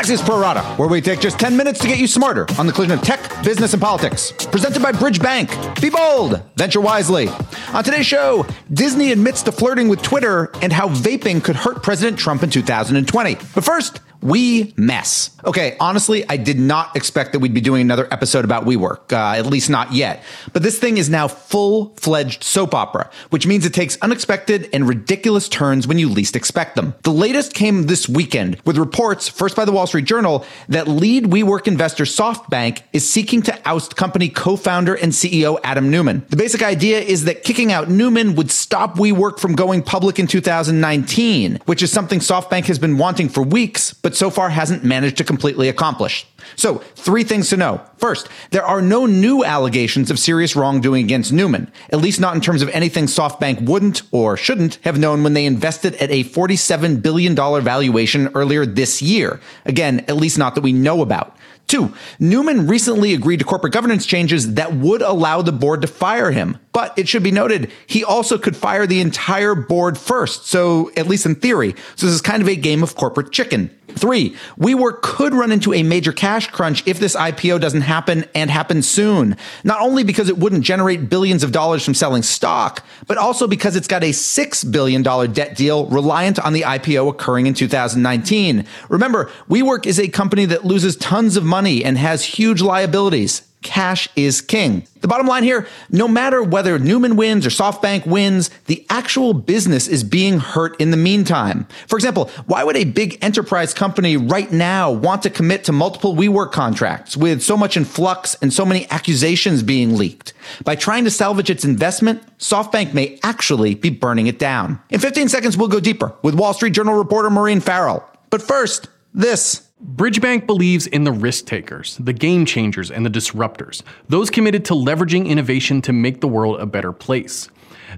Axios Pro Rata, where we take just 10 minutes to get you smarter on the collision of tech, business, and politics. Presented by Bridge Bank. Be bold, venture wisely. On today's show, Disney admits to flirting with Twitter and how vaping could hurt President Trump in 2020. But first, we mess. Okay, honestly, I did not expect that we'd be doing another episode about WeWork, uh, at least not yet. But this thing is now full fledged soap opera, which means it takes unexpected and ridiculous turns when you least expect them. The latest came this weekend with reports, first by the Wall Street Journal, that lead WeWork investor SoftBank is seeking to oust company co founder and CEO Adam Neumann. The basic idea is that kicking out Neumann would stop WeWork from going public in 2019, which is something SoftBank has been wanting for weeks, but but so far hasn't managed to completely accomplish. So, three things to know. First, there are no new allegations of serious wrongdoing against Neumann, at least not in terms of anything SoftBank wouldn't or shouldn't have known when they invested at a $47 billion valuation earlier this year. Again, at least not that we know about. Two, Neumann recently agreed to corporate governance changes that would allow the board to fire him. But it should be noted, he also could fire the entire board first. So, at least in theory. So this is kind of a game of corporate chicken. Three, WeWork could run into a major cash crunch if this IPO doesn't happen and happen soon. Not only because it wouldn't generate billions of dollars from selling stock, but also because it's got a $6 billion debt deal reliant on the IPO occurring in 2019. Remember, WeWork is a company that loses tons of money and has huge liabilities cash is king. The bottom line here, no matter whether Neumann wins or SoftBank wins, the actual business is being hurt in the meantime. For example, why would a big enterprise company right now want to commit to multiple WeWork contracts with so much in flux and so many accusations being leaked? By trying to salvage its investment, SoftBank may actually be burning it down. In 15 seconds, we'll go deeper with Wall Street Journal reporter Maureen Farrell. But first, this. Bridgebank believes in the risk takers, the game changers, and the disruptors, those committed to leveraging innovation to make the world a better place.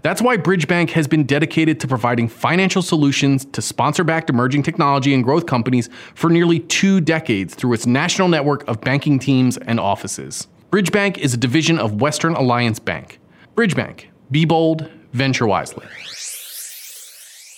That's why Bridgebank has been dedicated to providing financial solutions to sponsor backed emerging technology and growth companies for nearly two decades through its national network of banking teams and offices. Bridgebank is a division of Western Alliance Bank. Bridgebank, be bold, venture wisely.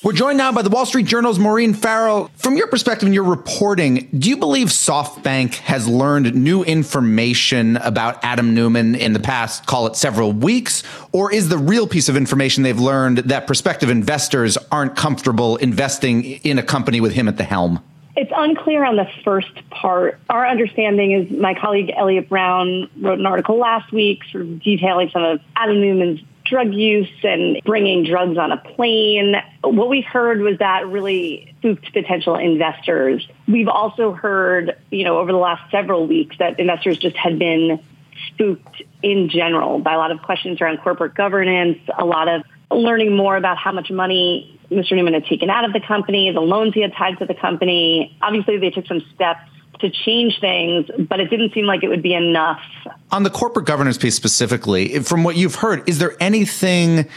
We're joined now by the Wall Street Journal's Maureen Farrell. From your perspective and your reporting, do you believe SoftBank has learned new information about Adam Neumann in the past, call it several weeks? Or is the real piece of information they've learned that prospective investors aren't comfortable investing in a company with him at the helm? It's unclear on the first part. Our understanding is my colleague Elliot Brown wrote an article last week sort of detailing some of Adam Neumann's drug use and bringing drugs on a plane. What we've heard was that really spooked potential investors. We've also heard, you know, over the last several weeks that investors just had been spooked in general by a lot of questions around corporate governance, a lot of learning more about how much money Mr. Neumann had taken out of the company, the loans he had tied to the company. Obviously, they took some steps to change things, but it didn't seem like it would be enough. On the corporate governance piece specifically, from what you've heard, is there anything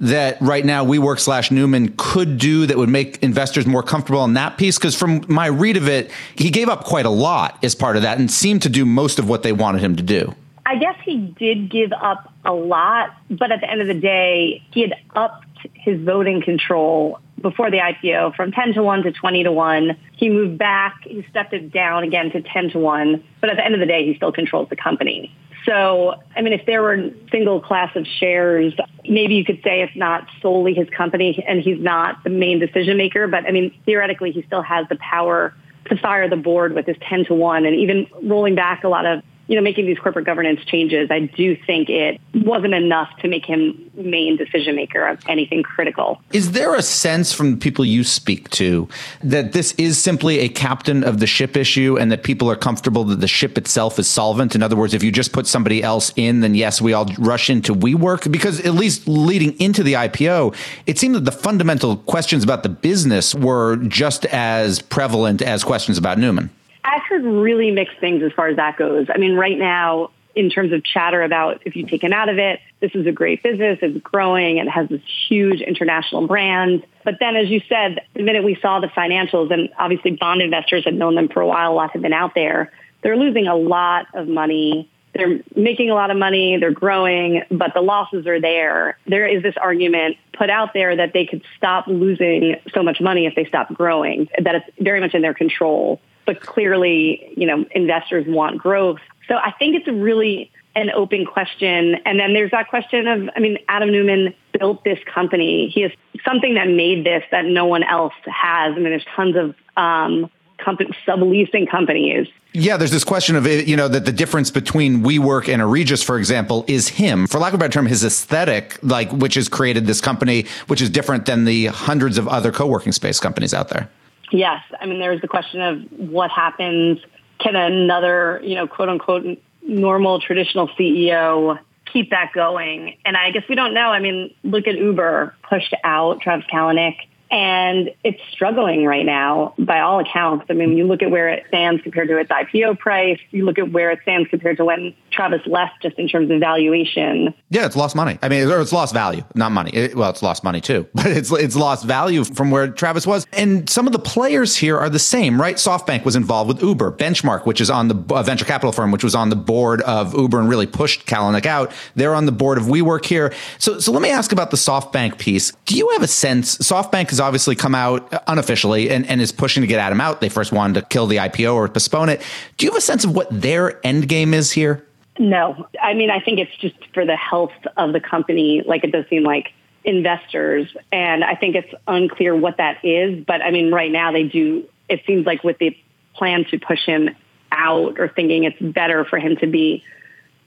that right now WeWork slash Neumann could do that would make investors more comfortable on that piece? Because from my read of it, he gave up quite a lot as part of that and seemed to do most of what they wanted him to do. I guess he did give up a lot, but at the end of the day, he had upped his voting control before the IPO from 10 to 1 to 20 to 1. He moved back, he stepped it down again to 10 to 1, but at the end of the day, he still controls the company. So, I mean, if there were single class of shares, maybe you could say it's not solely his company and he's not the main decision maker, but I mean, theoretically, he still has the power to fire the board with his 10 to 1 and even rolling back a lot of you know, making these corporate governance changes, I do think it wasn't enough to make him main decision maker of anything critical. Is there a sense from the people you speak to that this is simply a captain of the ship issue and that people are comfortable that the ship itself is solvent? In other words, if you just put somebody else in, then yes, we all rush into WeWork because at least leading into the IPO, it seemed that the fundamental questions about the business were just as prevalent as questions about Neumann. I've heard really mixed things as far as that goes. I mean, right now, in terms of chatter about if you take him out of it, this is a great business, it's growing, it has this huge international brand. But then, as you said, the minute we saw the financials, and obviously bond investors had known them for a while, a lot had been out there, they're losing a lot of money. They're making a lot of money, they're growing, but the losses are there. There is this argument put out there that they could stop losing so much money if they stop growing, that it's very much in their control. But clearly, you know, investors want growth. So I think it's really an open question. And then there's that question of, I mean, Adam Neumann built this company. He has something that made this that no one else has. I mean, there's tons of um, company, subleasing companies. Yeah, there's this question of you know that the difference between WeWork and Regus, for example, is him, for lack of a better term, his aesthetic, like which has created this company, which is different than the hundreds of other co-working space companies out there. Yes, I mean there's the question of what happens. Can another, you know, quote unquote normal traditional CEO keep that going? And I guess we don't know. I mean, look at Uber pushed out Travis Kalanick and it's struggling right now by all accounts. I mean, you look at where it stands compared to its IPO price, you look at where it stands compared to when Travis left just in terms of valuation. Yeah, it's lost money. I mean, or it's lost value, not money. It, well, it's lost money too, but it's it's lost value from where Travis was. And some of the players here are the same, right? SoftBank was involved with Uber, Benchmark, which is on the uh, venture capital firm, which was on the board of Uber and really pushed Kalanick out. They're on the board of WeWork here. So, so let me ask about the SoftBank piece. Do you have a sense? SoftBank has obviously come out unofficially and, and is pushing to get Adam out. They first wanted to kill the IPO or postpone it. Do you have a sense of what their end game is here? No, I mean, I think it's just for the health of the company. Like it does seem like investors, and I think it's unclear what that is. But I mean, right now they do. It seems like with the plan to push him out, or thinking it's better for him to be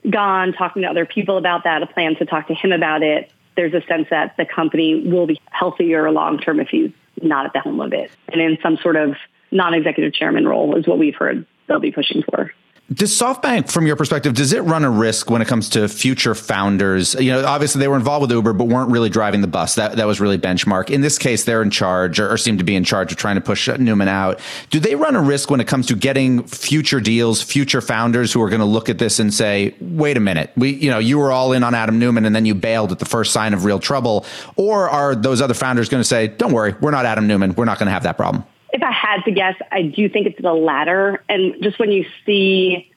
gone, talking to other people about that, a plan to talk to him about it. There's a sense that the company will be healthier long term if he's not at the helm of it, and in some sort of non-executive chairman role is what we've heard they'll be pushing for. Does SoftBank, from your perspective, does it run a risk when it comes to future founders? You know, obviously they were involved with Uber, but weren't really driving the bus. That that was really benchmark. In this case, they're in charge or, or seem to be in charge of trying to push Neumann out. Do they run a risk when it comes to getting future deals, future founders who are going to look at this and say, "Wait a minute, we, you know, you were all in on Adam Neumann and then you bailed at the first sign of real trouble," or are those other founders going to say, "Don't worry, we're not Adam Neumann. We're not going to have that problem." If I had to guess, I do think it's the latter. And just when you see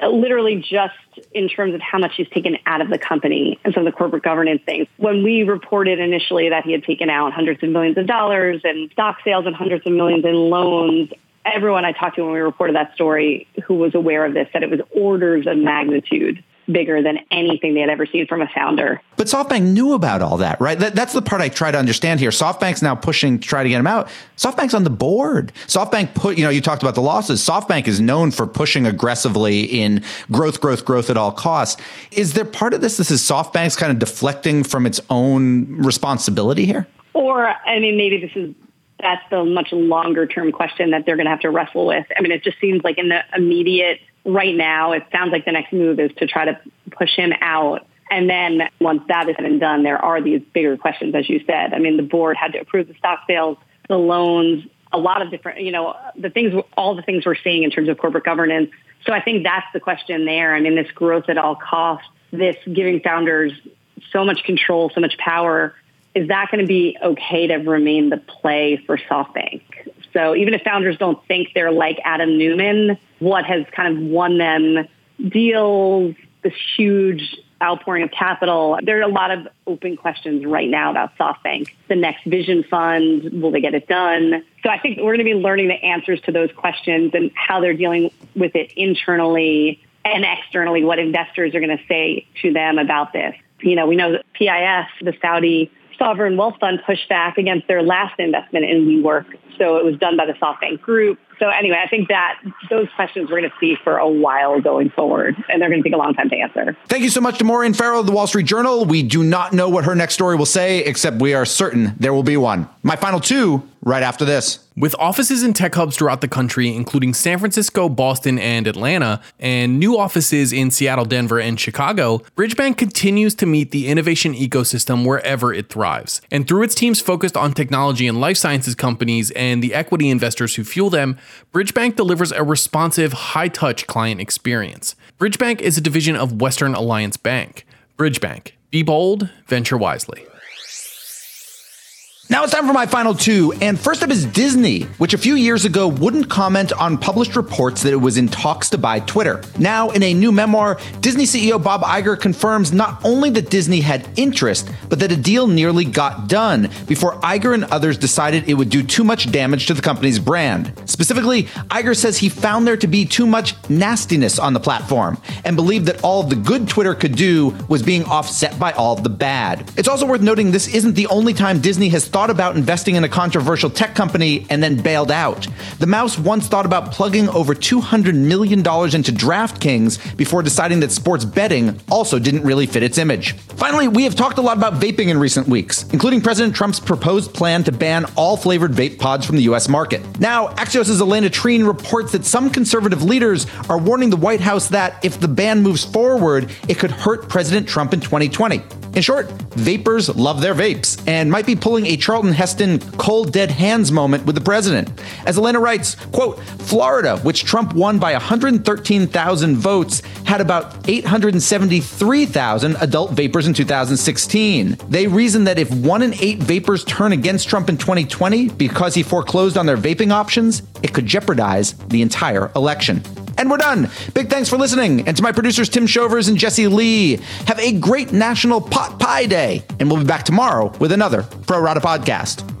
uh, literally just in terms of how much he's taken out of the company and some of the corporate governance things. When we reported initially that he had taken out hundreds of millions of dollars and stock sales and hundreds of millions in loans, everyone I talked to when we reported that story who was aware of this said it was orders of magnitude bigger than anything they had ever seen from a founder. But SoftBank knew about all that, right? That, that's the part I try to understand here. SoftBank's now pushing to try to get him out. SoftBank's on the board. SoftBank put, you know, you talked about the losses. SoftBank is known for pushing aggressively in growth, growth, growth at all costs. Is there part of this? This is SoftBank's kind of deflecting from its own responsibility here? Or, I mean, maybe this is that's the much longer term question that they're going to have to wrestle with. I mean, it just seems like in the immediate right now, it sounds like the next move is to try to push him out. And then once that is been done, there are these bigger questions, as you said. I mean, the board had to approve the stock sales, the loans, a lot of different, you know, the things, all the things we're seeing in terms of corporate governance. So I think that's the question there. I mean, this growth at all costs, this giving founders so much control, so much power, is that going to be okay to remain the play for SoftBank? So even if founders don't think they're like Adam Neumann, what has kind of won them deals, this huge outpouring of capital. There are a lot of open questions right now about SoftBank. The next vision fund, will they get it done? So I think we're going to be learning the answers to those questions and how they're dealing with it internally and externally, what investors are going to say to them about this. You know, we know that the Saudi sovereign wealth fund pushed back against their last investment in WeWork. So it was done by the SoftBank Group. So anyway, I think that those questions we're going to see for a while going forward, and they're going to take a long time to answer. Thank you so much to Maureen Farrell of the Wall Street Journal. We do not know what her next story will say, except we are certain there will be one. My final two right after this. With offices and tech hubs throughout the country, including San Francisco, Boston, and Atlanta, and new offices in Seattle, Denver, and Chicago, Bridgebank continues to meet the innovation ecosystem wherever it thrives. And through its teams focused on technology and life sciences companies and the equity investors who fuel them, Bridgebank delivers a responsive, high touch client experience. Bridgebank is a division of Western Alliance Bank. Bridgebank. Be bold, venture wisely. Now it's time for my final two. And first up is Disney, which a few years ago wouldn't comment on published reports that it was in talks to buy Twitter. Now, in a new memoir, Disney CEO Bob Iger confirms not only that Disney had interest, but that a deal nearly got done before Iger and others decided it would do too much damage to the company's brand. Specifically, Iger says he found there to be too much nastiness on the platform and believed that all of the good Twitter could do was being offset by all of the bad. It's also worth noting this isn't the only time Disney has thought about investing in a controversial tech company and then bailed out. The mouse once thought about plugging over $200 million into DraftKings before deciding that sports betting also didn't really fit its image. Finally, we have talked a lot about vaping in recent weeks, including President Trump's proposed plan to ban all flavored vape pods from the US market. Now, Axios' Alayna Treene reports that some conservative leaders are warning the White House that if the ban moves forward, it could hurt President Trump in 2020. In short, vapors love their vapes and might be pulling a Charlton Heston cold dead hands moment with the president. As Alayna writes, quote, Florida, which Trump won by 113,000 votes, had about 873,000 adult vapors in 2016. They reason that if one in eight vapors turn against Trump in 2020 because he foreclosed on their vaping options, it could jeopardize the entire election. And we're done. Big thanks for listening. And to my producers, Tim Shovers and Jesse Lee. Have a great National Pot Pie Day. And we'll be back tomorrow with another Pro Rata podcast.